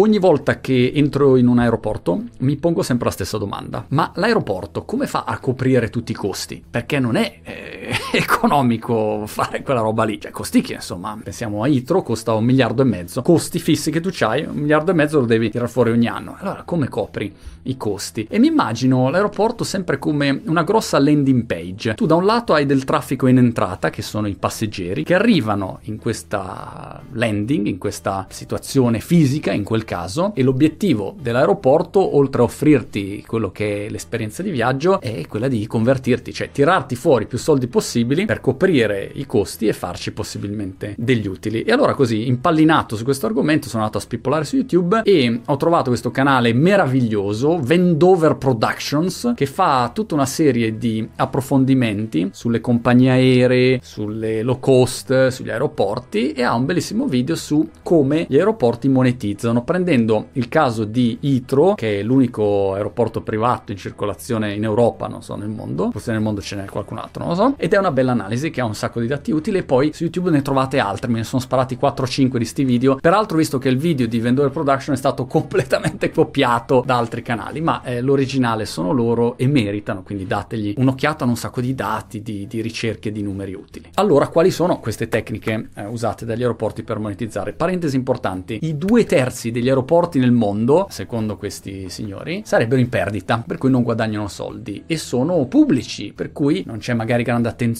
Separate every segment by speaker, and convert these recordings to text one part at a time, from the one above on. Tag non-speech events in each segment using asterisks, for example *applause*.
Speaker 1: Ogni volta che entro in un aeroporto mi pongo sempre la stessa domanda. Ma l'aeroporto come fa a coprire tutti i costi? Perché non è eh, *laughs* economico fare quella roba lì. Cioè, costicchia, insomma. Pensiamo a Itro, costa un miliardo e mezzo. Costi fissi che tu hai, un miliardo e mezzo lo devi tirare fuori ogni anno. Allora, come copri i costi? E mi immagino l'aeroporto sempre come una grossa landing page. Tu da un lato hai del traffico in entrata, che sono i passeggeri, che arrivano in questa landing, in questa situazione fisica, in quel caso, e l'obiettivo dell'aeroporto, oltre a offrirti quello che è l'esperienza di viaggio, è quella di convertirti, cioè tirarti fuori più soldi possibili per coprire i costi e farci possibilmente degli utili. E allora così, impallinato su questo argomento, sono andato a spippolare su YouTube e ho trovato questo canale meraviglioso, Vendover Productions, che fa tutta una serie di approfondimenti sulle compagnie aeree, sulle low cost, sugli aeroporti e ha un bellissimo video su come gli aeroporti monetizzano, prendendo il caso di Itro, che è l'unico aeroporto privato in circolazione in Europa, non so nel mondo, forse nel mondo ce n'è qualcun altro, non lo so, ed è una bella analisi che ha un sacco di dati utili e poi su YouTube ne trovate altri, me ne sono sparati 4-5 di sti video, peraltro visto che il video di Vendor Production è stato *laughs* completamente copiato da altri canali, ma eh, l'originale sono loro e meritano, quindi dategli un'occhiata, hanno un sacco di dati, di, di ricerche, di numeri utili. Allora, quali sono queste tecniche eh, usate dagli aeroporti per monetizzare? Parentesi importanti, i due terzi degli aeroporti nel mondo, secondo questi signori, sarebbero in perdita, per cui non guadagnano soldi e sono pubblici, per cui non c'è magari grande attenzione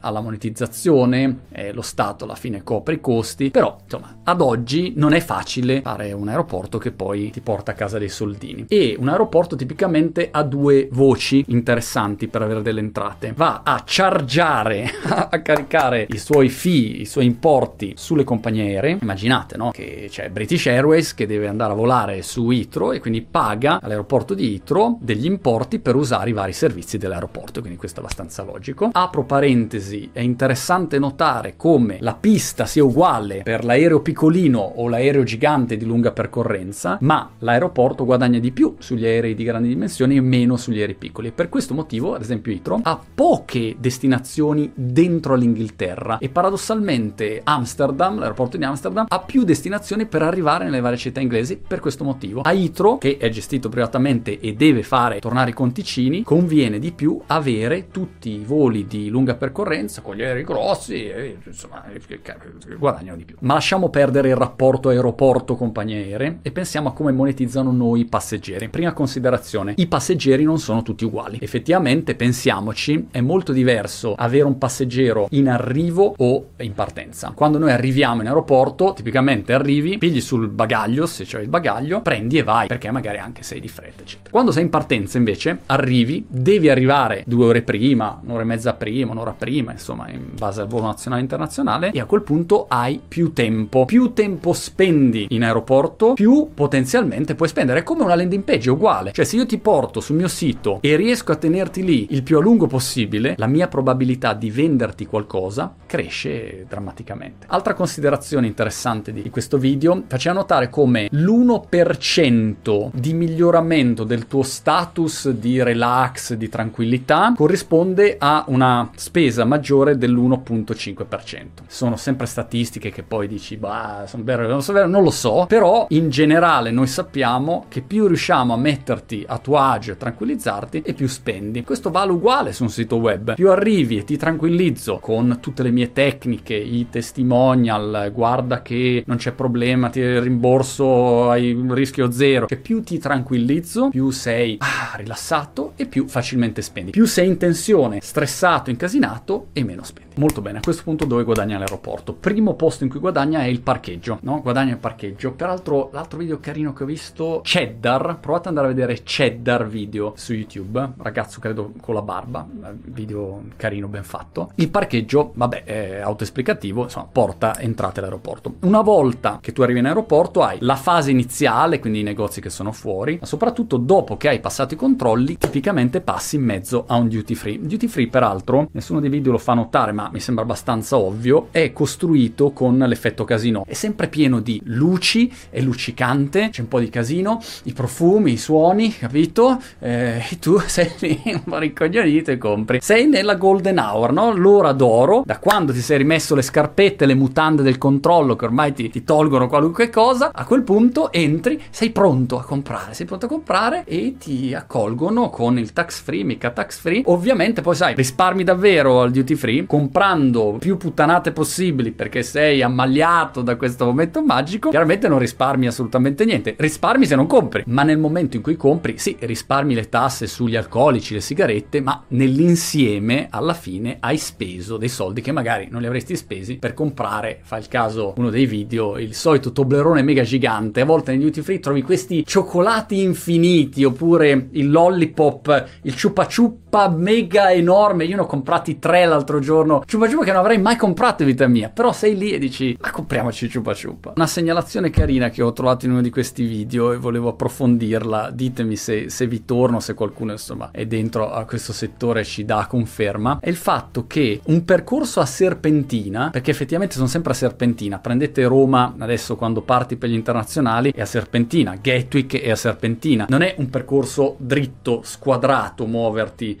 Speaker 1: alla monetizzazione, eh, lo Stato alla fine copre i costi, però insomma ad oggi non è facile fare un aeroporto che poi ti porta a casa dei soldini. E un aeroporto tipicamente ha due voci interessanti per avere delle entrate. Va a chargiare, *laughs* a caricare i suoi fee, i suoi importi sulle compagnie aeree. Immaginate, no? Che c'è British Airways che deve andare a volare su Itro e quindi paga all'aeroporto di Itro degli importi per usare i vari servizi dell'aeroporto, quindi questo è abbastanza logico. Apro parentesi, è interessante notare come la pista sia uguale per l'aereo piccolino o l'aereo gigante di lunga percorrenza, ma l'aeroporto guadagna di più sugli aerei di grandi dimensioni e meno sugli aerei piccoli. E per questo motivo, ad esempio, Itro ha poche destinazioni dentro l'Inghilterra e paradossalmente Amsterdam, l'aeroporto di Amsterdam, ha più destinazioni per arrivare nelle varie città inglesi per questo motivo. A Itro, che è gestito privatamente e deve fare tornare i conticini, conviene di più avere tutti i voli di lunga percorrenza con gli aerei grossi e insomma guadagnano di più. Ma lasciamo perdere il rapporto aeroporto compagnie aeree e pensiamo a come monetizzano noi i passeggeri. Prima considerazione, i passeggeri non sono tutti uguali. Effettivamente, pensiamoci, è molto diverso avere un passeggero in arrivo o in partenza. Quando noi arriviamo in aeroporto, tipicamente arrivi, pigli sul bagaglio, se c'è il bagaglio, prendi e vai, perché magari anche sei di fretta, eccetera. Quando sei in partenza, invece, arrivi, devi arrivare due ore prima, un'ora e mezza prima, un'ora prima, insomma, in base al volo nazionale e internazionale, e a quel punto hai più tempo. Più tempo spendi in aeroporto, più potenzialmente puoi spendere. È come una landing page, è uguale. Cioè, se io ti porto sul mio sito e riesco a tenerti lì il più a lungo possibile, la mia probabilità di venderti qualcosa cresce drammaticamente. Altra considerazione interessante di questo video, faceva notare come l'1% di miglioramento del tuo status di relax, di tranquillità, corrisponde a una spesa maggiore dell'1.5%. Sono sempre statistiche che poi dici, bah, sono vero, non so vero, non lo so, però in generale noi sappiamo che più riusciamo a metterti a tuo agio e tranquillizzarti e più spendi. Questo vale uguale su un sito web. Più arrivi e ti tranquillizzo con tutte le mie tecniche, i testimonial, guarda che non c'è problema, ti rimborso, hai un rischio zero, che più ti tranquillizzo, più sei ah, rilassato e più facilmente spendi. Più sei in tensione, stressato, incasinato e meno spendi. Molto bene, a questo punto dove guadagna l'aeroporto? Primo posto in cui guadagna è il parcheggio, no? Guadagna il parcheggio. Peraltro, l'altro video carino che ho visto, Cheddar, provate ad andare a vedere Cheddar video su YouTube, ragazzo credo con la barba, video carino, ben fatto. Il parcheggio, vabbè, è autoesplicativo, insomma, porta entrate all'aeroporto. Una volta che tu arrivi in aeroporto hai la fase iniziale, quindi i negozi che sono fuori, ma soprattutto dopo che hai passato i controlli, tipicamente passi in mezzo a un duty free. Duty free, peraltro, nessuno dei video lo fa notare, ma ma mi sembra abbastanza ovvio, è costruito con l'effetto casino. È sempre pieno di luci, è luccicante, c'è un po' di casino, i profumi, i suoni, capito? Eh, e tu *laughs* sei lì un po' ricoglionito e compri. Sei nella golden hour, no? L'ora d'oro, da quando ti sei rimesso le scarpette, le mutande del controllo che ormai ti, ti tolgono qualunque cosa, a quel punto entri, sei pronto a comprare, sei pronto a comprare e ti accolgono con il tax free, mica tax free. Ovviamente poi sai, risparmi davvero al duty free comprando più puttanate possibili perché sei ammagliato da questo momento magico. Chiaramente non risparmi assolutamente niente. Risparmi se non compri, ma nel momento in cui compri, sì, risparmi le tasse sugli alcolici, le sigarette, ma nell'insieme alla fine hai speso dei soldi che magari non li avresti spesi per comprare, fa il caso uno dei video, il solito toblerone mega gigante. A volte nei duty free trovi questi cioccolati infiniti oppure il lollipop, il ciupa ciupa mega enorme. Io ne ho comprati tre l'altro giorno. Ciupa ciupa che non avrei mai comprato in vita mia. Però sei lì e dici, ma compriamoci ciupa ciupa. Una segnalazione carina che ho trovato in uno di questi video e volevo approfondirla. Ditemi se, se vi torno, se qualcuno insomma è dentro a questo settore ci dà conferma. È il fatto che un percorso a serpentina, perché effettivamente sono sempre a serpentina. Prendete Roma adesso quando parti per gli internazionali è a serpentina. Gatwick è a serpentina. Non è un percorso dritto, squadrato, muoverti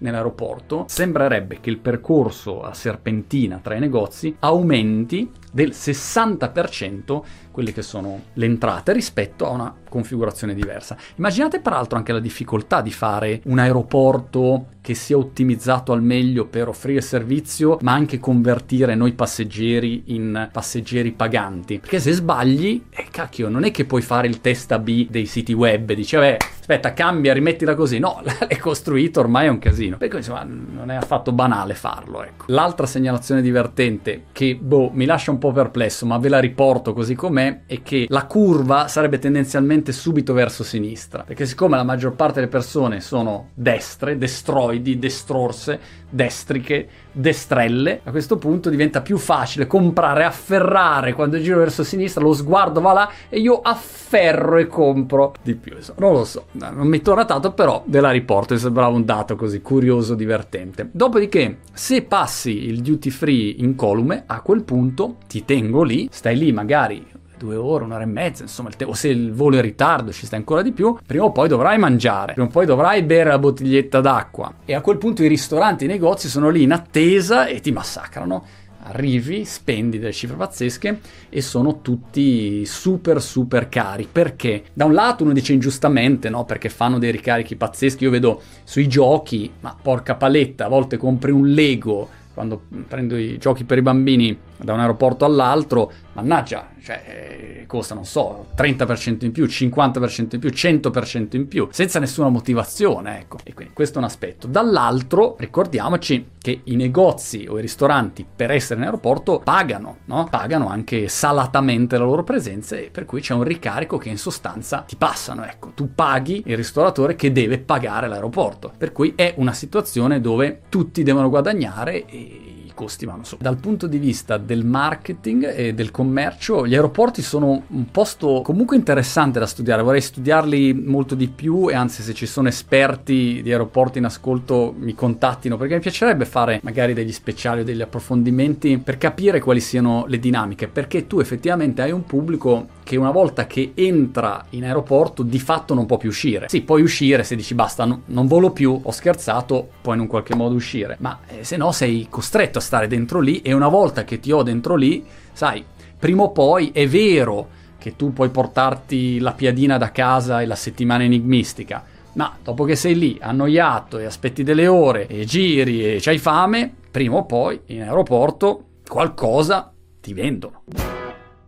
Speaker 1: nell'aeroporto, sembrerebbe che il percorso a serpentina tra i negozi aumenti del 60% quelle che sono le entrate rispetto a una configurazione diversa. Immaginate peraltro anche la difficoltà di fare un aeroporto che sia ottimizzato al meglio per offrire servizio, ma anche convertire noi passeggeri in passeggeri paganti. Perché se sbagli, eh, cacchio, non è che puoi fare il test AB dei siti web, dici, vabbè, aspetta, cambia, rimettila così. No, *laughs* l'hai costruito, ormai è un casino. Per cui, insomma, non è affatto banale farlo, ecco. L'altra segnalazione divertente che, boh, mi lascia un po' perplesso, ma ve la riporto così com'è, è che la curva sarebbe tendenzialmente subito verso sinistra, perché siccome la maggior parte delle persone sono destre, destroidi, destrorse, destriche, destrelle, a questo punto diventa più facile comprare, afferrare quando giro verso sinistra, lo sguardo va là e io afferro e compro di più. Non lo so, non mi torna tanto, però ve la riporto, mi sembrava un dato così curioso, divertente. Dopodiché, se passi il duty free incolume, a quel punto ti tengo lì, stai lì magari due ore, un'ora e mezza, insomma, te- o se il volo è in ritardo ci sta ancora di più, prima o poi dovrai mangiare, prima o poi dovrai bere la bottiglietta d'acqua. E a quel punto i ristoranti, i negozi sono lì in attesa e ti massacrano. Arrivi, spendi delle cifre pazzesche e sono tutti super super cari. Perché? Da un lato uno dice ingiustamente, no? Perché fanno dei ricarichi pazzeschi. Io vedo sui giochi, ma porca paletta, a volte compri un Lego quando prendo i giochi per i bambini da un aeroporto all'altro, mannaggia, cioè, costa, non so, 30% in più, 50% in più, 100% in più, senza nessuna motivazione, ecco. E quindi questo è un aspetto. Dall'altro, ricordiamoci che i negozi o i ristoranti per essere in aeroporto pagano, no? Pagano anche salatamente la loro presenza e per cui c'è un ricarico che in sostanza ti passano, ecco. Tu paghi il ristoratore che deve pagare l'aeroporto. Per cui è una situazione dove tutti devono guadagnare e costi vanno su. Dal punto di vista del marketing e del commercio, gli aeroporti sono un posto comunque interessante da studiare. Vorrei studiarli molto di più e anzi se ci sono esperti di aeroporti in ascolto mi contattino perché mi piacerebbe fare magari degli speciali o degli approfondimenti per capire quali siano le dinamiche perché tu effettivamente hai un pubblico che una volta che entra in aeroporto di fatto non può più uscire. Sì, puoi uscire se dici basta, no, non volo più, ho scherzato, puoi in un qualche modo uscire, ma eh, se no sei costretto a stare dentro lì e una volta che ti ho dentro lì, sai, prima o poi è vero che tu puoi portarti la piadina da casa e la settimana enigmistica, ma dopo che sei lì annoiato e aspetti delle ore e giri e c'hai fame, prima o poi in aeroporto qualcosa ti vendono.